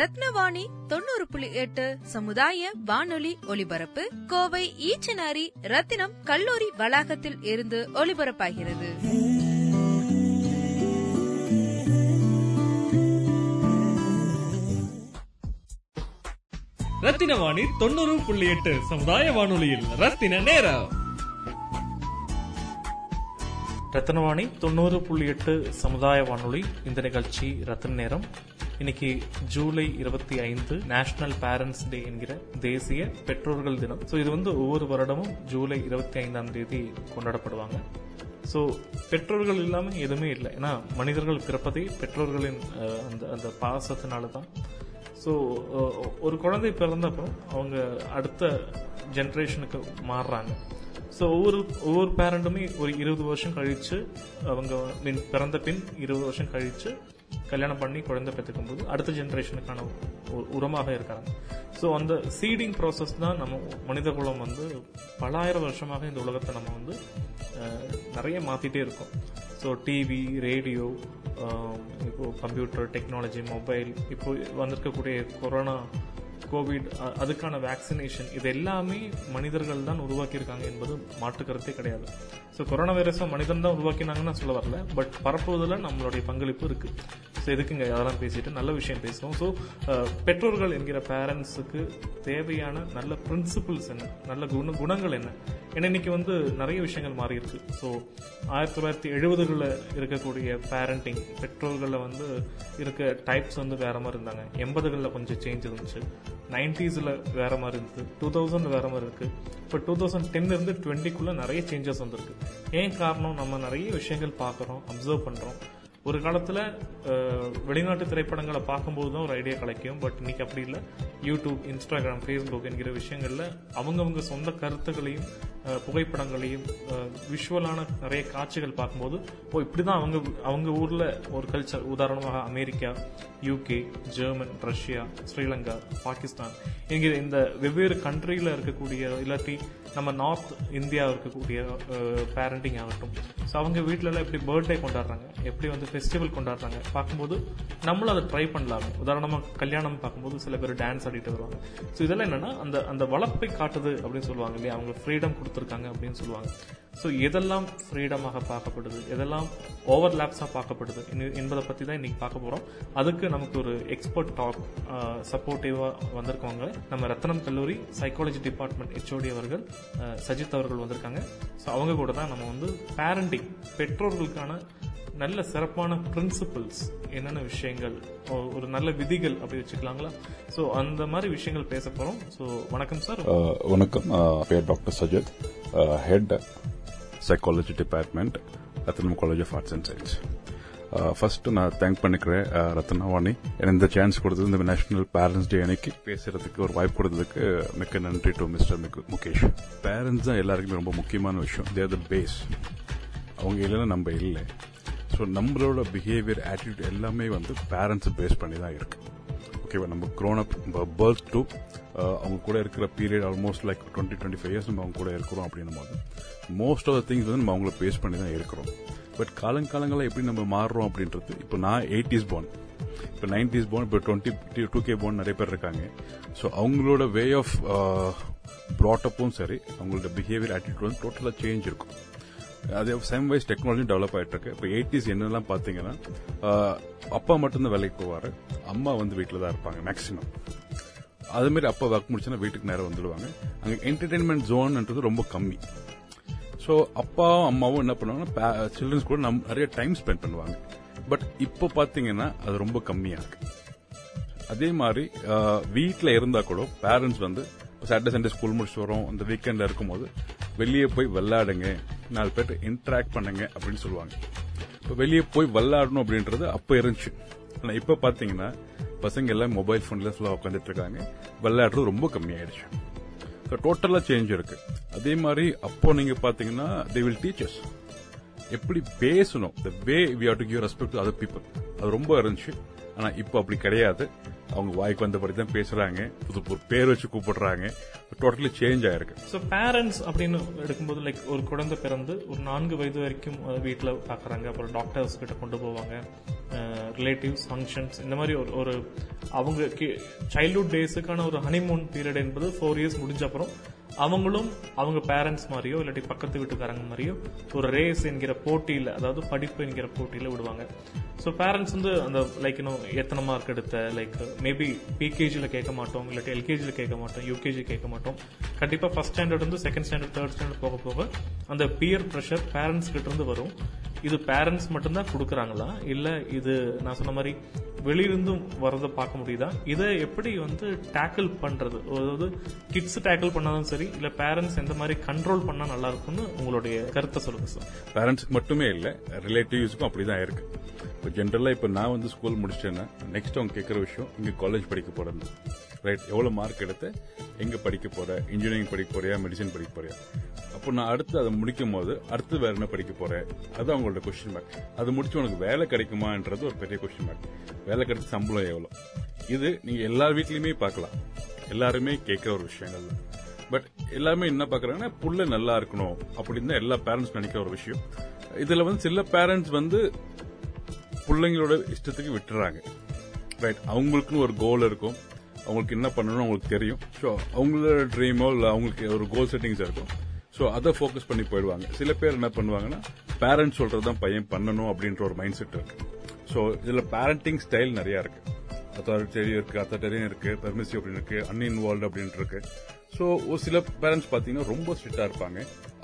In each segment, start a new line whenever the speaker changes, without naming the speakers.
ரத்னவாணி
தொண்ணூறு புள்ளி எட்டு சமுதாய வானொலி ஒலிபரப்பு கோவை ஈச்சனாரி ரத்தினம் கல்லூரி வளாகத்தில் இருந்து ஒலிபரப்பாகிறது.
ரத்தின வாணி தொண்ணூறு புள்ளி எட்டு சமுதாய வானொலியில் ரத்தின நேரம்.
ரத்னவாணி தொண்ணூறு புள்ளி எட்டு சமுதாய வானொலி இந்த நிகழ்ச்சி ரத்ன நேரம். இன்னைக்கு ஜூலை இருபத்தி ஐந்து நேஷனல் பேரண்ட்ஸ் டே என்கிற தேசிய பெற்றோர்கள் தினம். ஸோ இது வந்து ஒவ்வொரு வருடமும் ஜூலை இருபத்தி ஐந்தாம் தேதி கொண்டாடப்படுவாங்க. ஸோ பெற்றோர்கள் இல்லாமல் எதுவுமே இல்லை. ஏன்னா மனிதர்கள் பிறப்பதே பெற்றோர்களின் அந்த அந்த பாசத்தினால தான் ஸோ ஒரு குழந்தை பிறந்தப்போ அவங்க அடுத்த ஜென்ரேஷனுக்கு மாறுறாங்க. ஸோ ஒவ்வொரு ஒவ்வொரு பேரண்ட்டுமே ஒரு இருபது வருஷம் கழித்து அவங்க மீன் பிறந்த பின் இருபது வருஷம் கழித்து கல்யாணம் பண்ணி குழந்தை பெற்றுக்கும் போது அடுத்த ஜென்ரேஷனுக்கான உரமாக இருக்காங்க. ஸோ அந்த சீடிங் ப்ராசஸ் தான் நம்ம மனித குலம் வந்து பலாயிரம் வருஷமாக இந்த உலகத்தை நம்ம வந்து நிறைய மாற்றிட்டே இருக்கோம். ஸோ டிவி ரேடியோ இப்போ கம்ப்யூட்டர் டெக்னாலஜி மொபைல் இப்போ வந்திருக்கக்கூடிய கொரோனா கோவிட் அதுக்கான வேக்சினேஷன் இது எல்லாமே மனிதர்கள் தான் உருவாக்கியிருக்காங்க என்பது மாற்று கருத்தே கிடையாது. ஸோ கொரோனா வைரஸை மனிதன் தான் உருவாக்கினாங்கன்னு நான் சொல்ல வரல பட் பரப்புவதில் நம்மளுடைய பங்களிப்பு இருக்கு. ஸோ எதுக்குங்க அதெல்லாம் பேசிட்டு நல்ல விஷயம் பேசுவோம். ஸோ பெற்றோர்கள் என்கிற பேரண்ட்ஸுக்கு தேவையான நல்ல பிரின்சிபிள்ஸ் என்ன? நல்ல குண குணங்கள் என்ன? ஏன்னா இன்னைக்கு வந்து நிறைய விஷயங்கள் மாறி இருக்கு ஸோ ஆயிரத்தி தொள்ளாயிரத்தி எழுபதுகளில் இருக்கக்கூடிய பேரண்டிங் பெற்றோர்களில் வந்து இருக்க டைப்ஸ் வந்து வேற மாதிரி இருந்தாங்க. எண்பதுகளில் கொஞ்சம் சேஞ்ச் இருந்துச்சு. நைன்டிஸில் வேற மாதிரி இருந்தது டூ தௌசண்ட் வேற மாதிரி இருக்கு. இப்போ டூ தௌசண்ட் டென்லேருந்து டுவெண்ட்டிக்குள்ளே நிறைய சேஞ்சஸ் வந்திருக்கு. ஏன் காரணம்? நம்ம நிறைய விஷயங்கள் பார்க்குறோம் அப்சர்வ் பண்ணுறோம் ஒரு காலத்துல வெளிநாட்டு திரைப்படங்களை பார்க்கும்போது தான் ஒரு ஐடியா கிடைக்கும். பட் இன்னைக்கு அப்படி இல்லை. யூடியூப் இன்ஸ்டாகிராம் ஃபேஸ்புக் என்கிற விஷயங்கள்ல அவங்கவுங்க சொந்த கருத்துக்களையும் புகைப்படங்களையும் விஷுவலான நிறைய காட்சிகள் பார்க்கும்போது ஓ இப்படிதான் அவங்க அவங்க ஊர்ல ஒரு கல்ச்சர் உதாரணமாக America UK German Russia Sri Lanka Pakistan என்கிற இந்த வெவ்வேறு கண்ட்ரியில இருக்கக்கூடிய இல்லாட்டி நம்ம நார்த் இந்தியா இருக்கக்கூடிய பேரண்டிங் ஆகட்டும். ஸோ அவங்க வீட்டிலலாம் எப்படி பர்த்டே கொண்டாடுறாங்க எப்படி வந்து ஃபெஸ்டிவல் கொண்டாடுறாங்க பார்க்கும்போது நம்மளும் அதை ட்ரை பண்ணலாம். உதாரணமாக கல்யாணம் பார்க்கும்போது சில பேர் டான்ஸ் ஆடிட்டு வருவாங்க. ஸோ இதெல்லாம் என்னன்னா அந்த அந்த வளர்ப்பை காட்டுது அப்படின்னு சொல்லுவாங்க இல்லையா? அவங்க ஃப்ரீடம் கொடுத்துருக்காங்க அப்படின்னு சொல்லுவாங்க. ஸோ எதெல்லாம் ஃப்ரீடமாக பார்க்கப்படுது? எதெல்லாம் ஓவர் லேப்ஸாக பார்க்கப்படுது? என்பதை பற்றி தான் இன்றைக்கி பார்க்க போகிறோம் அதுக்கு நமக்கு ஒரு எக்ஸ்பர்ட் டாக் சப்போர்ட்டிவாக வந்திருக்கவங்க நம்ம ரத்னம் கல்லூரி சைக்காலஜி டிபார்ட்மெண்ட் ஹெச்ஓடி அவர்கள் சஜித் அவர்கள் வந்திருக்காங்க. ஸோ அவங்க கூட தான் நம்ம வந்து பேரண்டிங் பெற்றோர்களுக்கான நல்ல சிறப்பான பிரின்சிபல்ஸ் என்னென்ன விஷயங்கள் ஒரு நல்ல விதிகள் அப்படி வச்சுக்கலாங்களா? ஸோ அந்த மாதிரி விஷயங்கள் பேச போகிறோம் ஸோ வணக்கம் சார்
வணக்கம். பேர் doctor Sajith. Head psychology department Ratnam college of arts and science first நான் தேங்க் பண்ணிக்கிறேன் ரத்னவாணி. எனக்கு இந்த சான்ஸ் கொடுத்தது இந்த நேஷனல் பேரண்ட்ஸ் டே அன்னைக்கு பேசுறதுக்கு ஒரு வாய்ப்பு கொடுத்ததுக்கு மிக்க நன்றி டு மிஸ்டர் முகேஷ். பேரண்ட்ஸ் தான் எல்லாருக்குமே ரொம்ப முக்கியமான விஷயம். தேர் த பேஸ் அவங்க இல்லைன்னா நம்ம இல்லை. ஸோ நம்மளோட பிஹேவியர் ஆட்டிடியூட் எல்லாமே வந்து பேரண்ட்ஸ் பேஸ் பண்ணி தான் இருக்கு. ஓகேவா நம்ம க்ரோன் அப் பர்த் டு அவங்க கூட இருக்கிற period almost like twenty twenty five years நம்ம அவங்க கூட இருக்கிறோம் அப்படின்னும் போது மோஸ்ட் ஆஃப் த திங்ஸ் வந்து நம்ம அவங்கள பேஸ் பண்ணி தான் இருக்கிறோம். பட் காலங்காலங்களாக எப்படி நம்ம மாறுறோம் அப்படின்றது இப்போ நான் எயிட்டிஸ் போன் இப்போ நைன்டிஸ் போன் இப்போ டுவெண்ட்டி டூ கே போன் நிறைய பேர் இருக்காங்க. ஸோ அவங்களோட வே ஆஃப் ப்ராட்டப்பும் சரி அவங்களோட பிஹேவியர் ஆட்டிடியூட் வந்து டோட்டலாக சேஞ்ச் இருக்கும். அதே சேம் வைஸ் டெக்னாலஜி டெவலப் ஆயிட்டு இருக்கு இப்போ எயிட்டிஸ் என்னெல்லாம் பாத்தீங்கன்னா அப்பா மட்டும்தான் வேலைக்கு போவார். அம்மா வந்து வீட்டில் தான் இருப்பாங்க மேக்ஸிமம் அதுமாரி அப்பா ஒர்க் முடிச்சுன்னா வீட்டுக்கு நேரம் வந்துடுவாங்க. அங்கே என்டர்டைன்மெண்ட் ஜோன்ன்றது ரொம்ப கம்மி. ஸோ அப்பாவும் அம்மாவும் என்ன பண்ணுவாங்கன்னா சில்ட்ரன்ஸ் கூட நம்ம நிறைய டைம் ஸ்பெண்ட் பண்ணுவாங்க. பட் இப்போ பார்த்தீங்கன்னா அது ரொம்ப கம்மியாக இருக்கு. அதே மாதிரி வீட்டில் இருந்தால் கூட பேரண்ட்ஸ் வந்து சாட்டர்டே சண்டே ஸ்கூல் முடிச்சு வரோம். அந்த வீக்கெண்டில் இருக்கும்போது வெளியே போய் விளையாடுங்க. நாலு பேர்ட்ட இன்டராக்ட் பண்ணுங்க அப்படின்னு சொல்லுவாங்க. இப்போ வெளியே போய் விளையாடணும் அப்படின்றது அப்போ இருந்துச்சு. ஆனால் இப்போ பார்த்தீங்கன்னா பசங்க எல்லாம் மொபைல் ஃபோன்ல ஃபுல்லாக உட்காந்துட்டு இருக்காங்க. விளையாடுறது ரொம்ப கம்மியாயிடுச்சு. ஸோ டோட்டலாக சேஞ்ச் இருக்கு. அதே மாதிரி அப்போ நீங்க பாத்தீங்கன்னா தே வில் டீச்சர்ஸ் எப்படி பேசணும். The way we have to give respect to other people அது ரொம்ப இருந்துச்சு. ஆனா இப்போ அப்படி கிடையாது. அவங்க வாய்க்கு வந்தபடி தான் பேசுறாங்க. புது புது பேர் வச்சு கூப்பிடுறாங்க. டோட்டலி சேஞ்ச் ஆயிருக்கு.
ஸோ பேரண்ட்ஸ் அப்படின்னு எடுக்கும்போது லைக் ஒரு குழந்தை பிறந்து ஒரு நான்கு வயது வரைக்கும் வீட்டில் பார்க்குறாங்க அப்புறம் டாக்டர்ஸ் கிட்ட கொண்டு போவாங்க. ரிலேட்டிவ்ஸ் ஃபங்க்ஷன்ஸ் இந்த மாதிரி ஒரு ஒரு அவங்க சைல்ட்ஹுட் டேஸுக்கான ஒரு ஹனிமூன் பீரியட் என்பது ஃபோர் இயர்ஸ் முடிஞ்ச அப்புறம் அவங்களும் அவங்க பேரண்ட்ஸ் மாதிரியோ இல்லாட்டி பக்கத்து வீட்டுக்காரங்க மாதிரியோ ஒரு ரேஸ் என்கிற போட்டியில் அதாவது படிப்பு என்கிற போட்டியில் விடுவாங்க. ஸோ பேரண்ட்ஸ் வந்து அந்த லைக் இன்னும் எத்தனை மார்க் எடுத்த லைக் மேபி பிகேஜியில் கேட்க மாட்டோம் இல்லாட்டி எல்கேஜியில் கேட்க மாட்டோம் யூகேஜி கேட்க மாட்டோம். கண்டிப்பாக ஃபஸ்ட் ஸ்டாண்டர்ட் வந்து செகண்ட் ஸ்டாண்டர்ட் தேர்ட் ஸ்டாண்டர்ட் போக போக அந்த பியர் ப்ரெஷர் பேரண்ட்ஸ் கிட்ட இருந்து வரும். இது பேரண்ட்ஸ் மட்டும்தான் கொடுக்குறாங்களா? இல்லை இது நான் சொன்ன மாதிரி வெளியிருந்தும் வரதை பார்க்க முடியுதா? இதை எப்படி வந்து டேக்கிள் பண்ணுறது அதாவது கிட்ஸ் டேக்கிள் பண்ணாலும் சரி இல்ல பேரண்ட்ஸ் எந்த மாதிரி கண்ட்ரோல் பண்ணா நல்லா இருக்கும்னு உங்களுடைய கருத்தை சொல்லுங்க சார்
பேரண்ட்ஸ் மட்டுமே இல்ல ரிலேட்டிவ்ஸ்க்கும் அப்படிதான் இருக்கு. இப்போ ஜென்ரலா இப்போ நான் வந்து ஸ்கூல் முடிச்சிட்டேன்னா நெக்ஸ்ட் அவங்க கேட்கிற விஷயம் இங்க காலேஜ் படிக்க போறது. ரைட் எவ்வளவு மார்க் எடுத்து எங்க படிக்க போற? இன்ஜினியரிங் படிக்க போறியா? மெடிசன் படிக்க போறியா? அப்போ நான் அடுத்து அதை முடிக்கும் போது அடுத்து வேற என்ன படிக்க போறேன் அது அவங்களோட கொஸ்டின் மார்க் அது முடிச்சு உனக்கு வேலை கிடைக்குமான்றது ஒரு பெரிய கொஸ்டின் மார்க் வேலை கிடைச்ச சம்பளம் எவ்வளவு? இது நீங்க எல்லார் வீட்லயுமே பார்க்கலாம். எல்லாருமே கேட்கிற ஒரு விஷயங்கள் தான். பட் எல்லாருமே என்ன பாக்குறாங்கன்னா புள்ள நல்லா இருக்கணும் அப்படின்னு தான் எல்லா பேரண்ட்ஸ் நினைக்கிற ஒரு விஷயம். இதுல வந்து சில பேரண்ட்ஸ் வந்து பிள்ளைங்களோட இஷ்டத்துக்கு விட்டுறாங்க. ரைட் அவங்களுக்குன்னு ஒரு கோல் இருக்கும். அவங்களுக்கு என்ன பண்ணணும் அவங்களுக்கு தெரியும். ஸோ அவங்களோட ட்ரீமோ இல்லை அவங்களுக்கு ஒரு கோல் செட்டிங்ஸ் இருக்கும். ஸோ அதை ஃபோக்கஸ் பண்ணி போயிடுவாங்க. சில பேர் என்ன பண்ணுவாங்கன்னா பேரண்ட்ஸ் சொல்கிறது தான் பையன் பண்ணணும் அப்படின்ற ஒரு மைண்ட் செட் இருக்கு. ஸோ இதில் பேரண்டிங் ஸ்டைல் நிறையா இருக்கு. அத்தாரிட்டேரியும் இருக்கு அத்தாரிட்டேரியும் இருக்கு பெர்மிசிவ் அப்படின்னு இருக்கு அன்இன்வால்வ் அப்படின்ட்டு இருக்கு. ஸோ ஒரு சில பேரண்ட்ஸ் பார்த்தீங்கன்னா ரொம்ப ஸ்ட்ரிக்டாக இருப்பாங்க.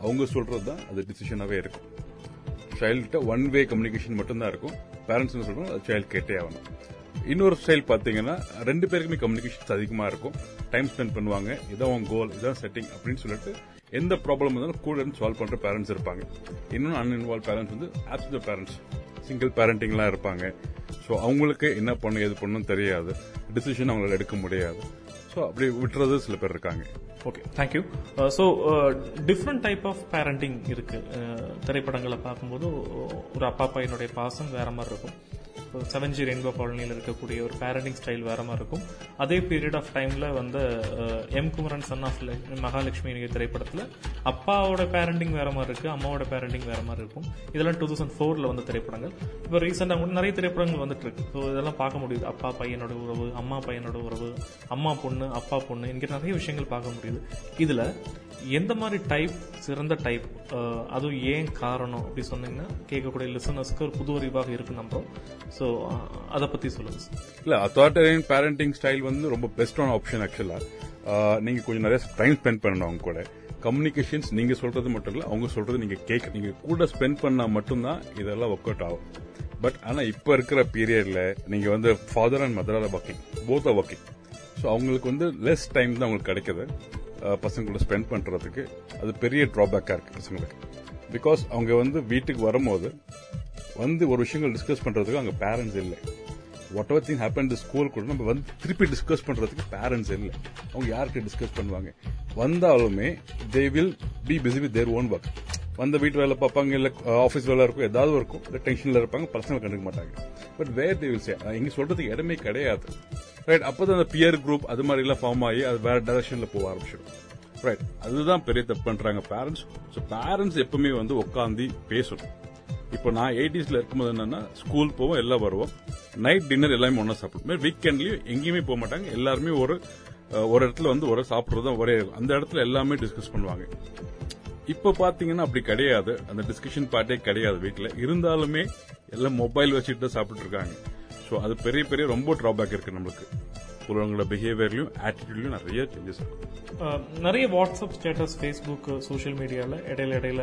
அவங்க சொல்றது தான் அது டிசிஷனாகவே இருக்கும். சைல்ಡ್கிட்ட ஒன் வே கம்யூனிகேஷன் மட்டும்தான் இருக்கும். பேரண்ட்ஸ் என்ன சொல்றோம் அது சைல்டு கேட்டே ஆகணும். இன்னொரு ஸ்டைல் பார்த்தீங்கன்னா ரெண்டு பேருக்குமே கம்யூனிகேஷன்ஸ் அதிகமாக இருக்கும். டைம் ஸ்பெண்ட் பண்ணுவாங்க. இதான் உங்க கோல் இதான் செட்டிங் அப்படின்னு சொல்லிட்டு எந்த ப்ராப்ளம் இருந்தாலும் கூட இருந்து சால்வ் பண்ணுற பேரண்ட்ஸ் இருப்பாங்க. இன்னொன்று அன்இன்வால்வ் பேரண்ட்ஸ் வந்து ஆப்சன்ட் பேரண்ட்ஸ் சிங்கிள் பேரண்டிங்லாம் இருப்பாங்க. ஸோ அவங்களுக்கு என்ன பண்ணும் எது பண்ணணும் தெரியாது. டிசிஷன் அவங்களால எடுக்க முடியாது. ஸோ அப்படி விட்டுறது சில பேர் இருக்காங்க.
Okay thank you so different type of parenting இருக்கு. Uh, திரைப்படங்களை பார்க்கும்போது ஒரு அப்பா பையனுடைய பாசம் வேற மாதிரி இருக்கும். செவன் ஜி ரெயின்போ காலனியில் இருக்கக்கூடிய ஒரு பேரண்டிங் ஸ்டைல் வேற மாதிரி இருக்கும். அதே பீரியட் ஆஃப் டைம்ல வந்து M Kumaran son of Mahalakshmi என்கிற திரைப்படத்தில் அப்பாவோட பேரண்டிங் வேற மாதிரி இருக்கு அம்மாவோட பேரண்டிங் வேற மாதிரி இருக்கும். இதெல்லாம் டூ தௌசண்ட் ஃபோர்ல வந்த திரைப்படங்கள். இப்போ ரீசெண்டாக கூட நிறைய திரைப்படங்கள் வந்துட்டு இருக்கு. ஸோ இதெல்லாம் பார்க்க முடியுது. அப்பா பையனோட உறவு அம்மா பையனோட உறவு அம்மா பொண்ணு அப்பா பொண்ணு என்கிற நிறைய விஷயங்கள் பார்க்க முடியுது. இதுல எந்த மாதிரி டைப் சிறந்த டைப் அதுவும் ஏன் காரணம் அப்படி சொன்னீங்கன்னா கேட்கக்கூடிய லிசனர்ஸ்க்கு ஒரு புது அறிவாக இருக்கு நம்புறோம் ஸோ uh, அதை பற்றி சொல்லுங்க சார்
இல்ல அத்தாரிட்டரியன் பேரண்டிங் ஸ்டைல் வந்து ரொம்ப பெஸ்டான ஆப்ஷன் ஆக்சுவலாக நீங்கள் கொஞ்சம் நிறைய டைம் ஸ்பெண்ட் பண்ணணும் அவங்க கூட. கம்யூனிகேஷன்ஸ் நீங்க சொல்றது மட்டும் இல்ல அவங்க சொல்றது நீங்க கேட்க நீங்க கூட ஸ்பெண்ட் பண்ணா மட்டும்தான் இதெல்லாம் ஒர்க் அவுட் ஆகும். பட் ஆனா இப்ப இருக்கிற பீரியட்ல நீங்க வந்து father and mother are working both are working so அவங்களுக்கு வந்து லெஸ் டைம் தான் அவங்களுக்கு கிடைக்குது பசங்களோட பசங்க கூட ஸ்பெண்ட் பண்றதுக்கு. அது பெரிய டிராபேக்கா இருக்கு பசங்களுக்கு. பிகாஸ் அவங்க வந்து வீட்டுக்கு வரும்போது வந்து ஒரு விஷயங்கள் டிஸ்கஸ் பண்றதுக்கு அங்க பேரண்ட்ஸ் இல்லை. Whatever thing happen school கூட நம்ம வந்து திருப்பி டிஸ்கஸ் பண்றதுக்கு பேரண்ட்ஸ் இல்லை. அவங்க யார்கிட்ட டிஸ்கஸ் பண்ணுவாங்க? வந்தாலுமே they will be busy with their own work வந்த வீட்டு வேலை பார்ப்பாங்க இல்ல ஆஃபீஸ் வேலை இருக்கும் ஏதாவது இருக்கும் இல்ல டென்ஷன்ல இருப்பாங்க பர்சனல் கண்டுக்க மாட்டாங்க. But where they will say இங்க சொல்றதுக்கு இடமே கிடையாது. ரைட் அப்பதான் அந்த பியர் குரூப் அது மாதிரி எல்லாம் ஃபார்ம் ஆகி அது வேற டைரக்ஷன்ல போக ஆரம்பிச்சிடும். ரைட் அதுதான் பெரிய தப்பு பண்றாங்க பேரண்ட்ஸ் ஸோ பேரண்ட்ஸ் எப்பவுமே வந்து உட்காந்து பேசணும். இப்போ நான் எயிட்டிஸ்ல இருக்கும்போது என்னன்னா ஸ்கூல் போவோம் எல்லாம் வருவோம். நைட் டின்னர் எல்லாமே ஒன்றா சாப்பிடுவோம். வீக்கெண்ட்லயும் எங்கேயுமே போக மாட்டாங்க. எல்லாருமே ஒரு ஒரு இடத்துல வந்து ஒரு சாப்பிட்றது தான் ஒரே அந்த இடத்துல எல்லாமே டிஸ்கஸ் பண்ணுவாங்க. இப்போ பாத்தீங்கன்னா அப்படி கிடையாது. அந்த டிஸ்கஷன் பார்ட்டே கிடையாது வீட்டில் இருந்தாலுமே எல்லாம் மொபைல் வச்சுட்டு தான் சாப்பிட்டு இருக்காங்க. ஸோ அது பெரிய பெரிய ரொம்ப ட்ராபேக் இருக்கு நம்மளுக்கு. உங்களோட பிஹேவியர்லயும் ஆட்டிடியூட்லயும் நிறைய சேஞ்சஸ் இருக்கும்
நிறைய வாட்ஸ்அப் ஸ்டேட்டஸ் ஃபேஸ்புக் சோஷியல் மீடியாவில் இடையில இடையில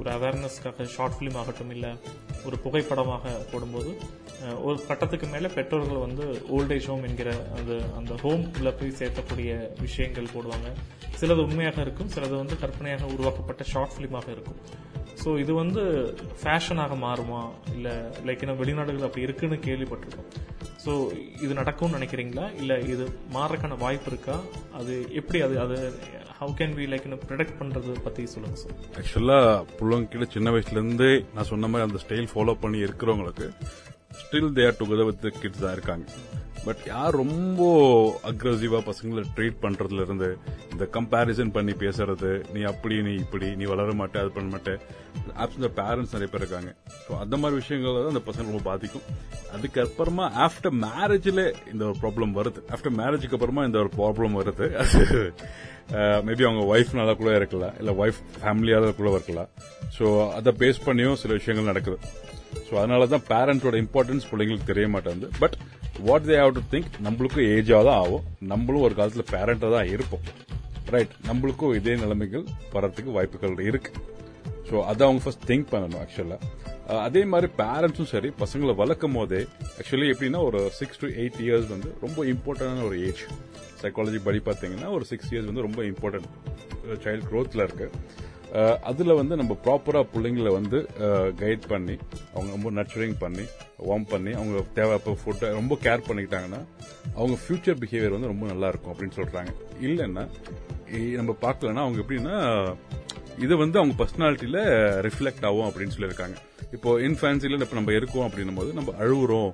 ஒரு அவேர்னஸ்க்காக ஷார்ட் ஃபிலிம் ஆகட்டும் இல்லை ஒரு புகைப்படமாக போடும்போது ஒரு கட்டத்துக்கு மேல பெற்றோர்கள் வந்து ஓல்டேஜ் ஹோம் என்கிற அந்த அந்த ஹோம்ல போய் சேர்க்கக்கூடிய விஷயங்கள் போடுவாங்க. சிலது உண்மையாக இருக்கும் சிலது வந்து கற்பனையாக உருவாக்கப்பட்ட ஷார்ட் ஃபிலிமாக இருக்கும். ஸோ இது வந்து ஃபேஷனாக மாறுமா? இல்லை லைக் என்ன வெளிநாடுகள் அப்படி இருக்குன்னு கேள்விப்பட்டிருக்கோம். ஸோ இது நடக்கும்னு நினைக்கிறீங்களா? இல்லை இது மாறக்கான வாய்ப்பு இருக்கா? அது எப்படி அது அது how can we like protect பண்றது பத்தி சொல்லுங்க சார்
ஆக்சுவலா புள்ளவங்க சின்ன வயசுலேருந்தே நான் சொன்ன மாதிரி அந்த ஸ்டைல் ஃபாலோ பண்ணி இருக்கிறவங்களுக்கு still there together with kids தான் இருக்காங்க. பட் யார் ரொம்ப அக்ரஸிவா பசங்களை ட்ரீட் பண்றதுல இருந்து இந்த கம்பேரிசன் பண்ணி பேசுறது நீ அப்படி நீ இப்படி நீ வளர மாட்டே அது பண்ண மாட்டே. ஆப்ஸ் பேரண்ட்ஸ் நிறைய பேர் இருக்காங்க. ஸோ அந்த மாதிரி விஷயங்கள் தான் அந்த பசங்க ரொம்ப பாதிக்கும். அதுக்கப்புறமா ஆஃப்டர் மேரேஜில் இந்த ஒரு ப்ராப்ளம் வருது. ஆஃப்டர் மேரேஜுக்கு அப்புறமா இந்த ஒரு ப்ராப்ளம் வருது. அது மேபி அவங்க ஒய்ஃப்னால கூட இருக்கலாம். இல்லை ஒய்ஃப் ஃபேமிலியால கூட இருக்கலாம். ஸோ அதை பேஸ் பண்ணியும் சில விஷயங்கள் நடக்குது. ஸோ அதனால தான் பேரண்ட்ஸோட இம்பார்ட்டன்ஸ் பிள்ளைங்களுக்கு தெரிய மாட்டேங்குது. But what they have to think நம்மளுக்கும் ஏஜாக தான் ஆகும். நம்மளும் ஒரு காலத்தில் பேரண்டாக தான் இருப்போம். ரைட் நம்மளுக்கும் இதே நிலைமைகள் வர்றதுக்கு வாய்ப்புகள் இருக்கு. ஸோ அதை அவங்க ஃபர்ஸ்ட் திங்க் பண்ணணும் ஆக்சுவலாக அதே மாதிரி பேரண்ட்ஸும் சரி பசங்களை வளர்க்கும் போதே ஆக்சுவலி எப்படின்னா ஒரு சிக்ஸ் டு எயிட் இயர்ஸ் வந்து ரொம்ப இம்பார்ட்டன்டான ஒரு ஏஜ் சைக்காலஜி படி பார்த்தீங்கன்னா ஒரு சிக்ஸ் இயர்ஸ் வந்து ரொம்ப இம்பார்ட்டன்ட் சைல்டு க்ரோத்தில் இருக்குது அதுல வந்து நம்ம ப்ராப்பரா பிள்ளைங்களை வந்து கைட் பண்ணி அவங்க ரொம்ப நர்ச்சரிங் பண்ணி வார்ம் பண்ணி அவங்க தேவைப்போ ஃபுட்டை ரொம்ப கேர் பண்ணிக்கிட்டாங்கன்னா அவங்க ஃபியூச்சர் பிஹேவியர் வந்து ரொம்ப நல்லா இருக்கும் அப்படின்னு சொல்றாங்க. இல்லைன்னா நம்ம பார்க்கலன்னா அவங்க எப்படின்னா இது வந்து அவங்க பர்சனாலிட்டியில ரிஃப்ளெக்ட் ஆகும் அப்படின்னு சொல்லியிருக்காங்க. இப்போ இன்ஃபேன்சில இப்ப நம்ம இருக்கோம் அப்படின்னும் போது நம்ம அழுகுறோம்.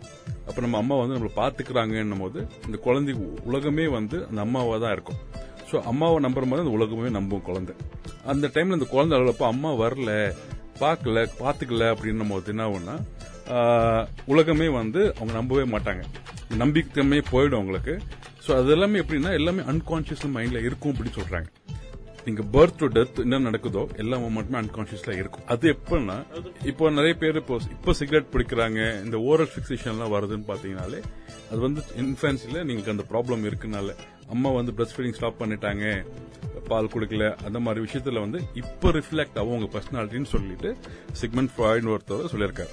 அப்ப நம்ம அம்மா வந்து நம்மளை பாத்துக்கிறாங்கன்னும் போது இந்த குழந்தை உலகமே வந்து அந்த அம்மாவா தான் இருக்கும். ஸோ அம்மாவை நம்புற மாதிரி அந்த உலகமே நம்பும் குழந்தை. அந்த டைம்ல அந்த குழந்தை அழுகிறப்ப அம்மா வரல பார்க்கல பார்த்துக்கல அப்படின்னும் போது என்ன ஆகும்னா உலகமே வந்து அவங்க நம்பவே மாட்டாங்க. நம்பிக்கைமே போயிடும் அவங்களுக்கு. ஸோ அது எல்லாமே எப்படின்னா எல்லாமே அன்கான்சியஸ் மைண்ட்ல இருக்கும் அப்படின்னு சொல்றாங்க. நீங்க பர்த் டு டெத் என்ன நடக்குதோ எல்லா மட்டுமே அன்கான்சியஸ்ல இருக்கும். அது எப்படின்னா இப்போ நிறைய பேர் இப்போ இப்போ சிகரெட் பிடிக்கிறாங்க இந்த ஓரல் ஃபிக்சேஷன் எல்லாம் வருதுன்னு பாத்தீங்கன்னாலே அது வந்து இன்ஃபென்சில நீங்களுக்கு அந்த ப்ராப்ளம் இருக்குனால அம்மா வந்து பிரஸ்ட் ஃபீடிங் ஸ்டாப் பண்ணிட்டாங்க. பால் கொடுக்கல. அந்த மாதிரி விஷயத்துல வந்து இப்போ ரிஃப்ளெக்ட் ஆகும் உங்க பர்சனாலிட்டின்னு சொல்லிட்டு சிக்மெண்ட் ஃப்ராய்டு ஒருத்தவர் சொல்லியிருக்காரு.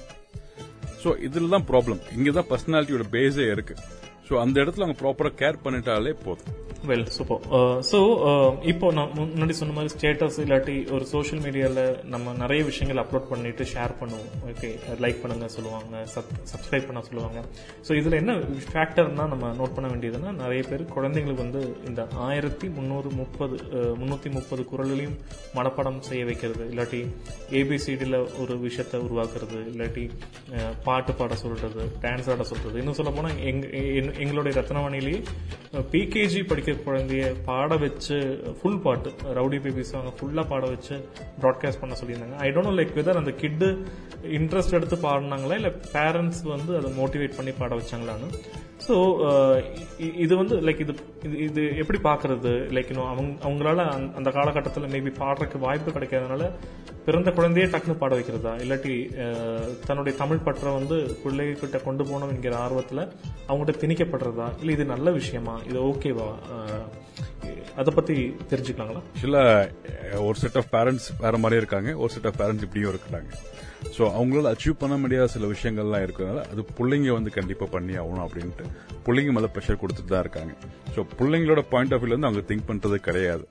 ஸோ இதுல தான் ப்ராப்ளம் இங்க தான் பர்சனாலிட்டியோட பேஸே இருக்கு. ஸோ அந்த இடத்துல அவங்க ப்ராப்பராக கேர் பண்ணிட்டாலே போதும்.
வெல் சூப்பர் ஸோ இப்போ நான் முன்னாடி சொன்ன மாதிரி ஸ்டேட்டஸ் இல்லாட்டி ஒரு சோஷியல் மீடியாவில் நம்ம நிறைய விஷயங்கள் அப்லோட் பண்ணிட்டு ஷேர் பண்ணுவோம். ஓகே லைக் பண்ணுங்க சொல்லுவாங்க சப்ஸ்கிரைப் பண்ண சொல்லுவாங்க. ஸோ இதில் என்ன ஃபேக்டர்னா நம்ம நோட் பண்ண வேண்டியதுன்னா நிறைய பேர் குழந்தைங்களுக்கு வந்து இந்த ஆயிரத்தி முந்நூறு முப்பது uh, முந்நூற்றி முப்பது குரல்களையும் மனப்பாடம் செய்ய வைக்கிறது. இல்லாட்டி ஏபிசிடியில் ஒரு விஷயத்தை உருவாக்குறது. இல்லாட்டி uh, பாட்டு பாட சொல்கிறது டான்ஸ் ஆட சொல்கிறது இன்னும் சொல்ல போனால் எங் எங்களுடைய ரத்னவாணிலேயே பிகேஜி படிக்கிற குழந்தைய பாட வச்சு ஃபுல் பாட்டு ரவுடி பேபி சாங் ஃபுல்லாக பாட வச்சு ப்ராட்காஸ்ட் பண்ண சொல்லியிருந்தாங்க. ஐ டோன்ட் லைக் வெதர் அந்த கிட்டு இன்ட்ரெஸ்ட் எடுத்து பாடினாங்களா இல்லை பேரண்ட்ஸ் வந்து அதை மோட்டிவேட் பண்ணி பாட வச்சாங்களான்னு. ஸோ இது வந்து லைக் இது இது- இது எப்படி பார்க்கறது லைக் இன்னும் அவங்க அவங்களால அந்த- அந்த காலகட்டத்தில் மேபி பாடுறதுக்கு வாய்ப்பு கிடைக்காதனால பிறந்த குழந்தையே டக்குன்னு பாட வைக்கிறதா? இல்லாட்டி தன்னுடைய தமிழ் பற்ற வந்து பிள்ளைகிட்ட கொண்டு போகணும் என்கிற ஆர்வத்தில் அவங்ககிட்ட திணிக்கப்படுறதா? இல்லை இது நல்ல விஷயமா? இது ஓகேவா? அதை பற்றி தெரிஞ்சுக்கலாங்களா?
இல்லை ஒரு செட் ஆஃப் பேரண்ட்ஸ் வேற மாதிரி இருக்காங்க. ஒரு செட் ஆஃப் பேரண்ட்ஸ் இப்படியும் இருக்கிறாங்க. ஸோ அவங்களால அச்சீவ் பண்ண முடியாத சில விஷயங்கள்லாம் இருக்கிறதுனால அது பிள்ளைங்க வந்து கண்டிப்பாக பண்ணி ஆகணும் அப்படின்ட்டு பிள்ளைங்க மேலே ப்ரெஷர் கொடுத்துட்டு தான் இருக்காங்க. ஸோ பிள்ளைங்களோட பாயிண்ட் ஆஃப் வியூலேருந்து அவங்க திங்க் பண்ணுறது கிடையாது.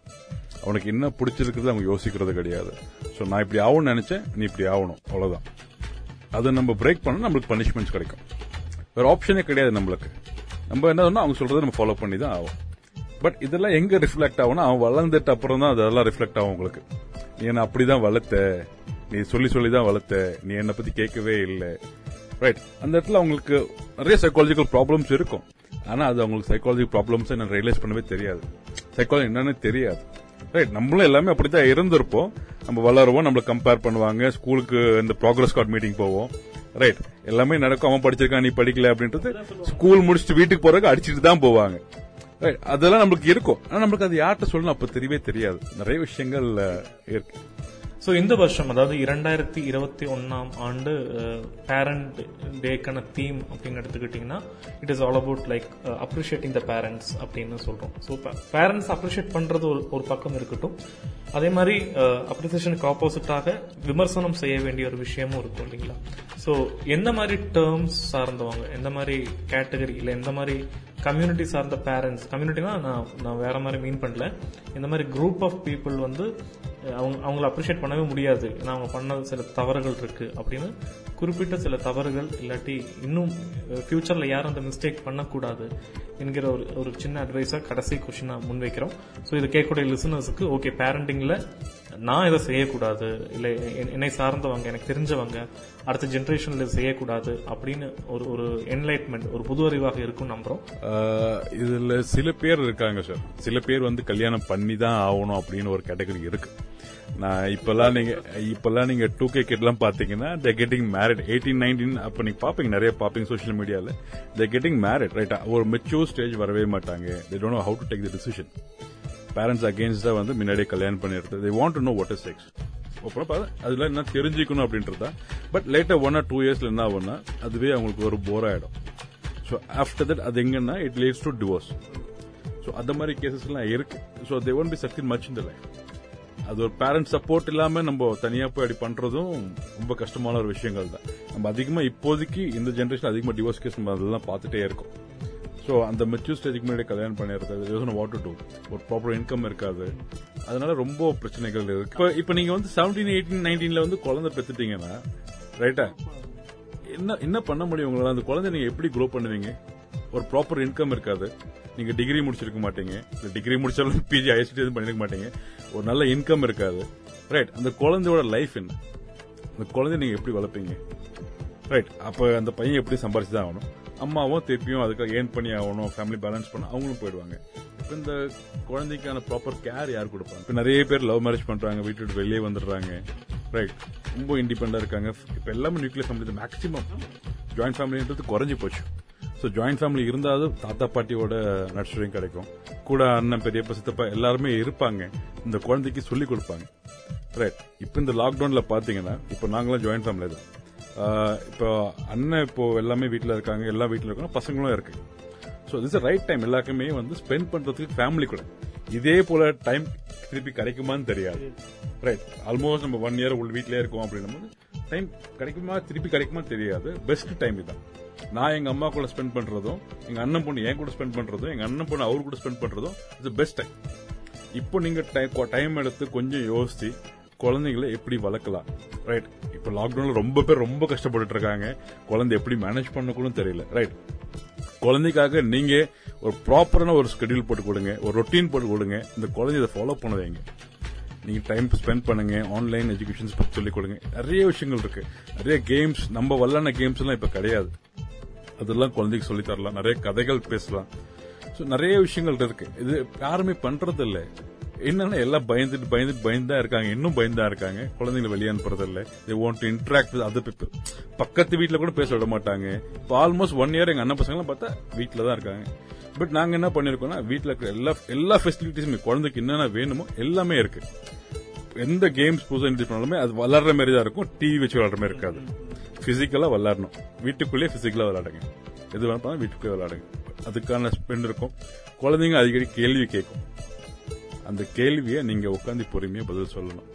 அவனுக்கு என்ன பிடிச்சிருக்கிறது அவங்க யோசிக்கிறது கிடையாது. ஸோ நான் இப்படி ஆகணும்னு நினைச்சேன் நீ இப்படி ஆகணும். அவ்வளவுதான். அதை நம்ம பிரேக் பண்ண நம்மளுக்கு பனிஷ்மெண்ட்ஸ் கிடைக்கும். வேற ஆப்ஷனே கிடையாது நம்மளுக்கு. நம்ம என்ன சொன்னா அவங்க சொல்றதை நம்ம ஃபாலோ பண்ணி தான் ஆகும் பட் இதெல்லாம் எங்க ரிஃப்ளெக்ட் ஆகும்னா அவன் வளர்ந்துட்டு அப்புறம் தான் அதெல்லாம் ரிஃப்ளெக்ட் ஆகும் உங்களுக்கு. நீ என்ன அப்படிதான் வளர்த்த. நீ சொல்லி சொல்லி தான் வளர்த்த. நீ என்னை பத்தி கேட்கவே இல்லை. ரைட் அந்த இடத்துல அவங்களுக்கு நிறைய சைக்காலஜிக்கல் ப்ராப்ளம்ஸ் இருக்கும். ஆனா அது அவங்களுக்கு சைக்காலஜி ப்ராப்ளம்ஸ் நான் ரியலைஸ் பண்ணவே தெரியாது. சைக்காலஜி என்னன்னு தெரியாது. ரைட் நம்மளும் எல்லாமே அப்படித்தான் இருந்திருப்போம். நம்ம வளருவோம் நம்மள கம்பேர் பண்ணுவாங்க. ஸ்கூலுக்கு இந்த ப்ராக்ரஸ் கார்டு மீட்டிங் போவோம். ரைட் எல்லாமே நடக்கும். அவன் படிச்சிருக்கான் நீ படிக்கல அப்படின்றது ஸ்கூல் முடிச்சுட்டு வீட்டுக்கு போறதுக்கு அடிச்சிட்டு தான் போவாங்க. Right. அதெல்லாம் நம்மளுக்கு இருக்கும். ஆனா நம்மளுக்கு அது யார்கிட்ட சொல்லணும்? அப்ப தெரியவே தெரியாது. நிறைய விஷயங்கள் இருக்கு.
ஸோ இந்த வருஷம் அதாவது இரண்டாயிரத்தி இருபத்தி ஒன்னாம் ஆண்டு பேரண்ட் டேக்கான தீம் அப்படின்னு எடுத்துக்கிட்டிங்கன்னா it is all about like appreciating the parents அப்படின்னு சொல்கிறோம் ஸோ பேரண்ட்ஸ் அப்ரிஷியேட் பண்ணுறது ஒரு ஒரு பக்கம் இருக்கட்டும். அதே மாதிரி uh, அப்ரிசியேஷனுக்கு ஆப்போசிட்டாக விமர்சனம் செய்ய வேண்டிய ஒரு விஷயமும் இருக்கும் இல்லைங்களா? ஸோ எந்த மாதிரி டேர்ம்ஸ் சார்ந்தவங்க எந்த மாதிரி கேட்டகரி இல்லை எந்த மாதிரி கம்யூனிட்டி சார்ந்த பேரண்ட்ஸ் கம்யூனிட்டினா நான் நான் வேற மாதிரி மீன் பண்ணல. இந்த மாதிரி குரூப் ஆஃப் பீப்புள் வந்து அவங்க அவங்கள அப்ரிஷியேட் பண்ணவே முடியாது. ஏன்னா அவங்க பண்ண சில தவறுகள் இருக்குது அப்படின்னு குறிப்பிட்ட சில தவறுகள் இல்லாட்டி இன்னும் ஃபியூச்சர்ல யாரும் அந்த மிஸ்டேக் பண்ணக்கூடாது என்கிற ஒரு ஒரு சின்ன அட்வைஸா கடைசி கொஸ்டினா முன்வைக்கிறோம். ஸோ இது கேட்கக்கூடிய லிசனர்ஸுக்கு ஓகே பேரண்டிங்ல நான் இதை செய்யக்கூடாது இல்லை என்னை சார்ந்தவங்க எனக்கு தெரிஞ்சவங்க அடுத்த ஜென்ரேஷன்ல செய்யக்கூடாது அப்படின்னு ஒரு ஒரு என்லைட்மெண்ட் ஒரு புது அறிவாக இருக்கும் நம்புறோம்.
இதில் இதுல சில பேர் இருக்காங்க சார் சில பேர் வந்து கல்யாணம் பண்ணி தான் ஆகணும் அப்படின்னு ஒரு கேட்டகரி இருக்கு. இப்பெல்லாம் நீங்க இப்பெல்லாம் நீங்க டூ கே கிட்லாம் பாத்தீங்கன்னா they getting married eighteen nineteen அப்ப நீங்க பாப்பீங்க நிறைய பாப்பீங்க சோஷியல் மீடியால தே கெட்டிங் மேரிட் ரைட்டா ஒரு மெச்சூர் ஸ்டேஜ் வரவே மாட்டாங்க. They don't know how to take the decision parents அகேன்ஸ்டா வந்து முன்னாடியே கல்யாணம் பண்ணிடுறது. They want to know what is sex அப்புறம் என்ன தெரிஞ்சுக்கணும் அப்படின்றதா? But later one or two இயர்ஸ்ல என்ன ஆகும்னா அதுவே அவங்களுக்கு ஒரு போர் ஆயிடும். ஸோ ஆஃப்டர் தட் அது எங்கன்னா it leads to divorce so அந்த மாதிரி கேசஸ்லாம் இருக்கு. ஸோ தே ஒன்ட் பி சக்தி மச் இந்த லைஃப் அது ஒரு பேரண்ட் சப்போர்ட் இல்லாம நம்ம தனியா போய் அப்படி பண்றதும் ரொம்ப கஷ்டமான ஒரு விஷயங்கள் தான். நம்ம அதிகமா இப்போதைக்கு இந்த ஜென்ரேஷன் அதிகமா டிவோர்ஸ் கேஸ் நம்ம அதெல்லாம் பார்த்துட்டே இருக்கோம். ஸோ அந்த மெச்சூர் ஸ்டேஜுக்கு முன்னாடி கல்யாணம் பண்ணிடுறது வாட் டு டூ ஒரு ப்ராப்பர் இன்கம் இருக்காது. அதனால ரொம்ப பிரச்சனைகள் இருக்கு. இப்போ இப்போ நீங்க வந்து செவன்டீன் எயிட்டீன் நைன்டீன்ல வந்து குழந்தை பெற்றுட்டீங்கன்னா ரைட்டா என்ன என்ன பண்ண முடியும் உங்களால்? அந்த குழந்தை நீங்க எப்படி க்ரோ பண்ணுவீங்க? ஒரு ப்ராப்பர் இன்கம் இருக்காது. நீங்க டிகிரி முடிச்சிருக்க மாட்டீங்க. டிகிரி முடிச்சாலும் பிஜி ஐஎஸ்டி எதுவும் பண்ணிருக்க மாட்டீங்க. ஒரு நல்ல இன்கம் இருக்காது. ரைட் அந்த குழந்தையோட லைஃப் என்ன? அந்த குழந்தைய நீங்க எப்படி வளர்ப்பீங்க? ரைட் அப்ப அந்த பையன் எப்படி சம்பாரிச்சு தான் ஆகணும்? அம்மாவும் திருப்பியும் அதுக்காக ஏர்ன் பண்ணி ஆகணும் ஃபேமிலி பேலன்ஸ் பண்ண அவங்களும் போயிடுவாங்க. இப்ப இந்த குழந்தைக்கான ப்ராப்பர் கேர் யார் கொடுப்பாங்க? இப்ப நிறைய பேர் லவ் மேரேஜ் பண்றாங்க வீட்டு விட்டு வெளியே வந்துடுறாங்க. ரைட் ரொம்ப இண்டிபெண்டா இருக்காங்க. இப்ப எல்லாமே நியூக்ளியர் ஃபேமிலி மேக்ஸிமம் ஜாயிண்ட் ஃபேமிலின்றது குறைஞ்சி போச்சு. ஸோ ஜாயிண்ட் ஃபேமிலி இருந்தாலும் தாத்தா பாட்டியோட நட்சத்திரம் கிடைக்கும். கூட அண்ணன் பெரியப்பா சித்தப்பா எல்லாருமே இருப்பாங்க. இந்த குழந்தைக்கு சொல்லி கொடுப்பாங்க. ரைட் இப்போ இந்த லாக்டவுன்ல பாத்தீங்கன்னா இப்போ நாங்களாம் ஜாயிண்ட் ஃபேமிலி தான். இப்போ அண்ணன் இப்போ எல்லாமே வீட்டில் இருக்காங்க எல்லா வீட்டில் இருக்காங்க பசங்களும் இருக்கு. ஸோ திஸ் ரைட் டைம் எல்லாருக்குமே வந்து ஸ்பெண்ட் பண்றதுக்கு ஃபேமிலி கூட. இதே போல டைம் திருப்பி கிடைக்குமான்னு தெரியாது. ரைட் ஆல்மோஸ்ட் நம்ம ஒன் இயர் உள்ள வீட்டிலே இருக்கோம் அப்படின்னும் போது டைம் கிடைக்குமா? திருப்பி கிடைக்குமா தெரியாது. பெஸ்ட் டைம் இதான். நான் எங்க அம்மா கூட ஸ்பெண்ட் பண்றதும் எங்க அண்ணன் பொண்ணு என் கூட ஸ்பெண்ட் பண்றதும் எங்க அண்ணன் பொண்ணு அவர் கூட ஸ்பெண்ட் பண்றதும் இட்ஸ் பெஸ்ட் டைம் இப்போ நீங்க டைம் எடுத்து கொஞ்சம் யோசிச்சு குழந்தைகளை எப்படி வளர்க்கலாம்? ரைட் இப்போ லாக்டவுன்ல ரொம்ப பேர் ரொம்ப கஷ்டப்பட்டுட்டு இருக்காங்க. குழந்தை எப்படி மேனேஜ் பண்ணக்கூட தெரியல. ரைட் குழந்தைக்காக நீங்க ஒரு ப்ராப்பரான ஒரு ஸ்கெடியூல் போட்டு கொடுங்க. ஒரு ரொட்டீன் போட்டு கொடுங்க. இந்த குழந்தைய ஃபாலோ பண்ண வைங்க நீங்க டைம் ஸ்பெண்ட் பண்ணுங்க ஆன்லைன் எஜுகேஷன்ஸ் பத்தி சொல்லிக் கொடுங்க. நிறைய விஷயங்கள் இருக்கு. நிறைய கேம்ஸ் நம்ம வல்லான கேம்ஸ் எல்லாம் இப்ப கிடையாது. அதெல்லாம் குழந்தைக்கு சொல்லி தரலாம். நிறைய கதைகள் பேசலாம். ஸோ நிறைய விஷயங்கள் இருக்கு. இது யாருமே பண்றது இல்லை என்னன்னா எல்லாம் பயந்துட்டு பயந்துட்டு தான் இருக்காங்க. இன்னும் பயந்தா இருக்காங்க. குழந்தைங்களை வெளியே அனுப்புறது இல்ல they want to interact with other people பக்கத்து வீட்டில் கூட பேச விட மாட்டாங்க. இப்போ ஆல்மோஸ்ட் ஒன் இயர் எங்க அண்ணன் பசங்களாம் பார்த்தா வீட்டில் தான் இருக்காங்க. பட் நாங்க என்ன பண்ணிருக்கோம்னா வீட்டில் இருக்கிற எல்லா எல்லா ஃபெசிலிட்டிஸுமே குழந்தைக்கு என்னென்ன வேணுமோ எல்லாமே இருக்கு. எந்த கேம்ஸ் புதுசாக இன்ட்ரடியூஸ் பண்ணாலுமே அது வளர்ற மாதிரி தான் இருக்கும். டிவி வச்சு விளாடுற மாதிரி இருக்காது. பிசிக்கலா விளாடணும் வீட்டுக்குள்ளேயே பிசிக்கலா விளாடுங்க எது வேணா வீட்டுக்குள்ளே விளாடுங்க அதுக்கான ஸ்பெண்ட் இருக்கும். குழந்தைங்க அடிக்கடி கேள்வி கேட்கும். அந்த கேள்வியை நீங்க உட்காந்து பொறுமையா பதில் சொல்லணும்.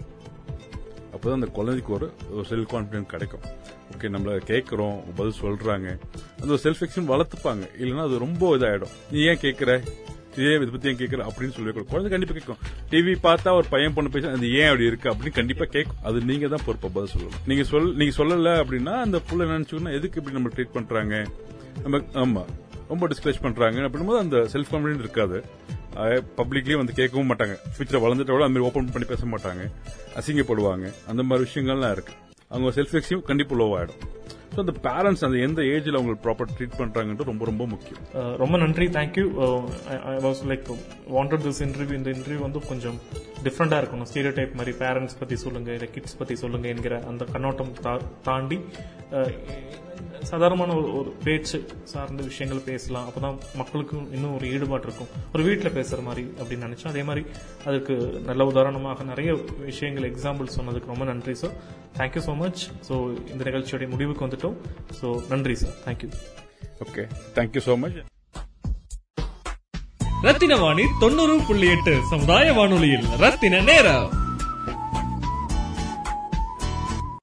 அப்பதான் அந்த குழந்தைக்கு ஒரு செல்ஃப் கான்பிடன்ஸ் கிடைக்கும். ஓகே நம்மள கேட்கறோம் பதில் சொல்றாங்க. அந்த ஒரு செல்ஃப் எக்ஷன் வளர்த்துப்பாங்க. இல்லைன்னா அது ரொம்ப இதாயிடும். நீ ஏன் கேட்கற இதே இதை பத்தி ஏன் கேட்கற அப்படின்னு சொல்லி குழந்தை கண்டிப்பா கேட்கும். டிவி பார்த்தா ஒரு பையன் பொண்ணு பேச அது ஏன் அப்படி இருக்கு? அப்படின்னு கண்டிப்பா கேட்கும். அது நீங்க தான் பொறுப்பா பதில் சொல்லணும். நீங்க சொல் நீங்க சொல்லல அப்படின்னா அந்த புள்ள நினைச்சுக்கணும் எதுக்கு இப்படி நம்ம ட்ரீட் பண்றாங்க? நம்ம ஆமா ரொம்ப டிஸ்கரேஜ் பண்றாங்க. அப்படிங்கும்போது அந்த செல்ஃப் கான்பிடன்ஸ் இருக்காது. பப்ளிக்லயே வந்து கேட்கவும் மாட்டாங்க. ஃபியூச்சர் வளர்ந்துட்டோட அந்த மாதிரி ஓப்பன் பண்ணி பேச மாட்டாங்க. அசிங்கப்படுவாங்க. அந்த மாதிரி விஷயங்கள்லாம் இருக்கு. அவங்க செல்ஃப் எக்ஸியும் கண்டிப்பா லோ ஆயிடும். ஸோ அந்த பேரண்ட்ஸ் அந்த எந்த ஏஜில் அவங்களுக்கு ப்ராப்பர் ட்ரீட் பண்ணுறாங்கன்றது ரொம்ப ரொம்ப முக்கியம்.
Uh, ரொம்ப நன்றி. Thank you I was like wanted this interview இந்த இன்டர்வியூ வந்து கொஞ்சம் டிஃப்ரெண்டாக இருக்கணும். ஸ்டீரியோ டைப் மாதிரி பேரண்ட்ஸ் பற்றி சொல்லுங்கள் இல்லை கிட்ஸ் பற்றி சொல்லுங்கள் என்கிற அந்த கண்ணோட்டம் தா- தாண்டி சாதாரணமான ஒரு ஒரு பேச்சு சார்ந்த விஷயங்கள் பேசலாம். அப்போதான் மக்களுக்கும் இன்னும் ஒரு ஈடுபாடு இருக்கும். ஒரு வீட்டில் பேசுகிற மாதிரி அப்படின்னு நினைச்சோம் அதே மாதிரி அதுக்கு நல்ல உதாரணமாக நிறைய விஷயங்கள் எக்ஸாம்பிள் சொன்னதுக்கு ரொம்ப நன்றி sir thank you so much so இந்த நிகழ்ச்சியோடைய முடிவுக்கு வந்துட்டோம். ஸோ நன்றி sir thank you
okay thank you so much
Ratnavani தொண்ணூறு புள்ளி எட்டு சமுதாய வானொலியில் ரத்தின நேரம்.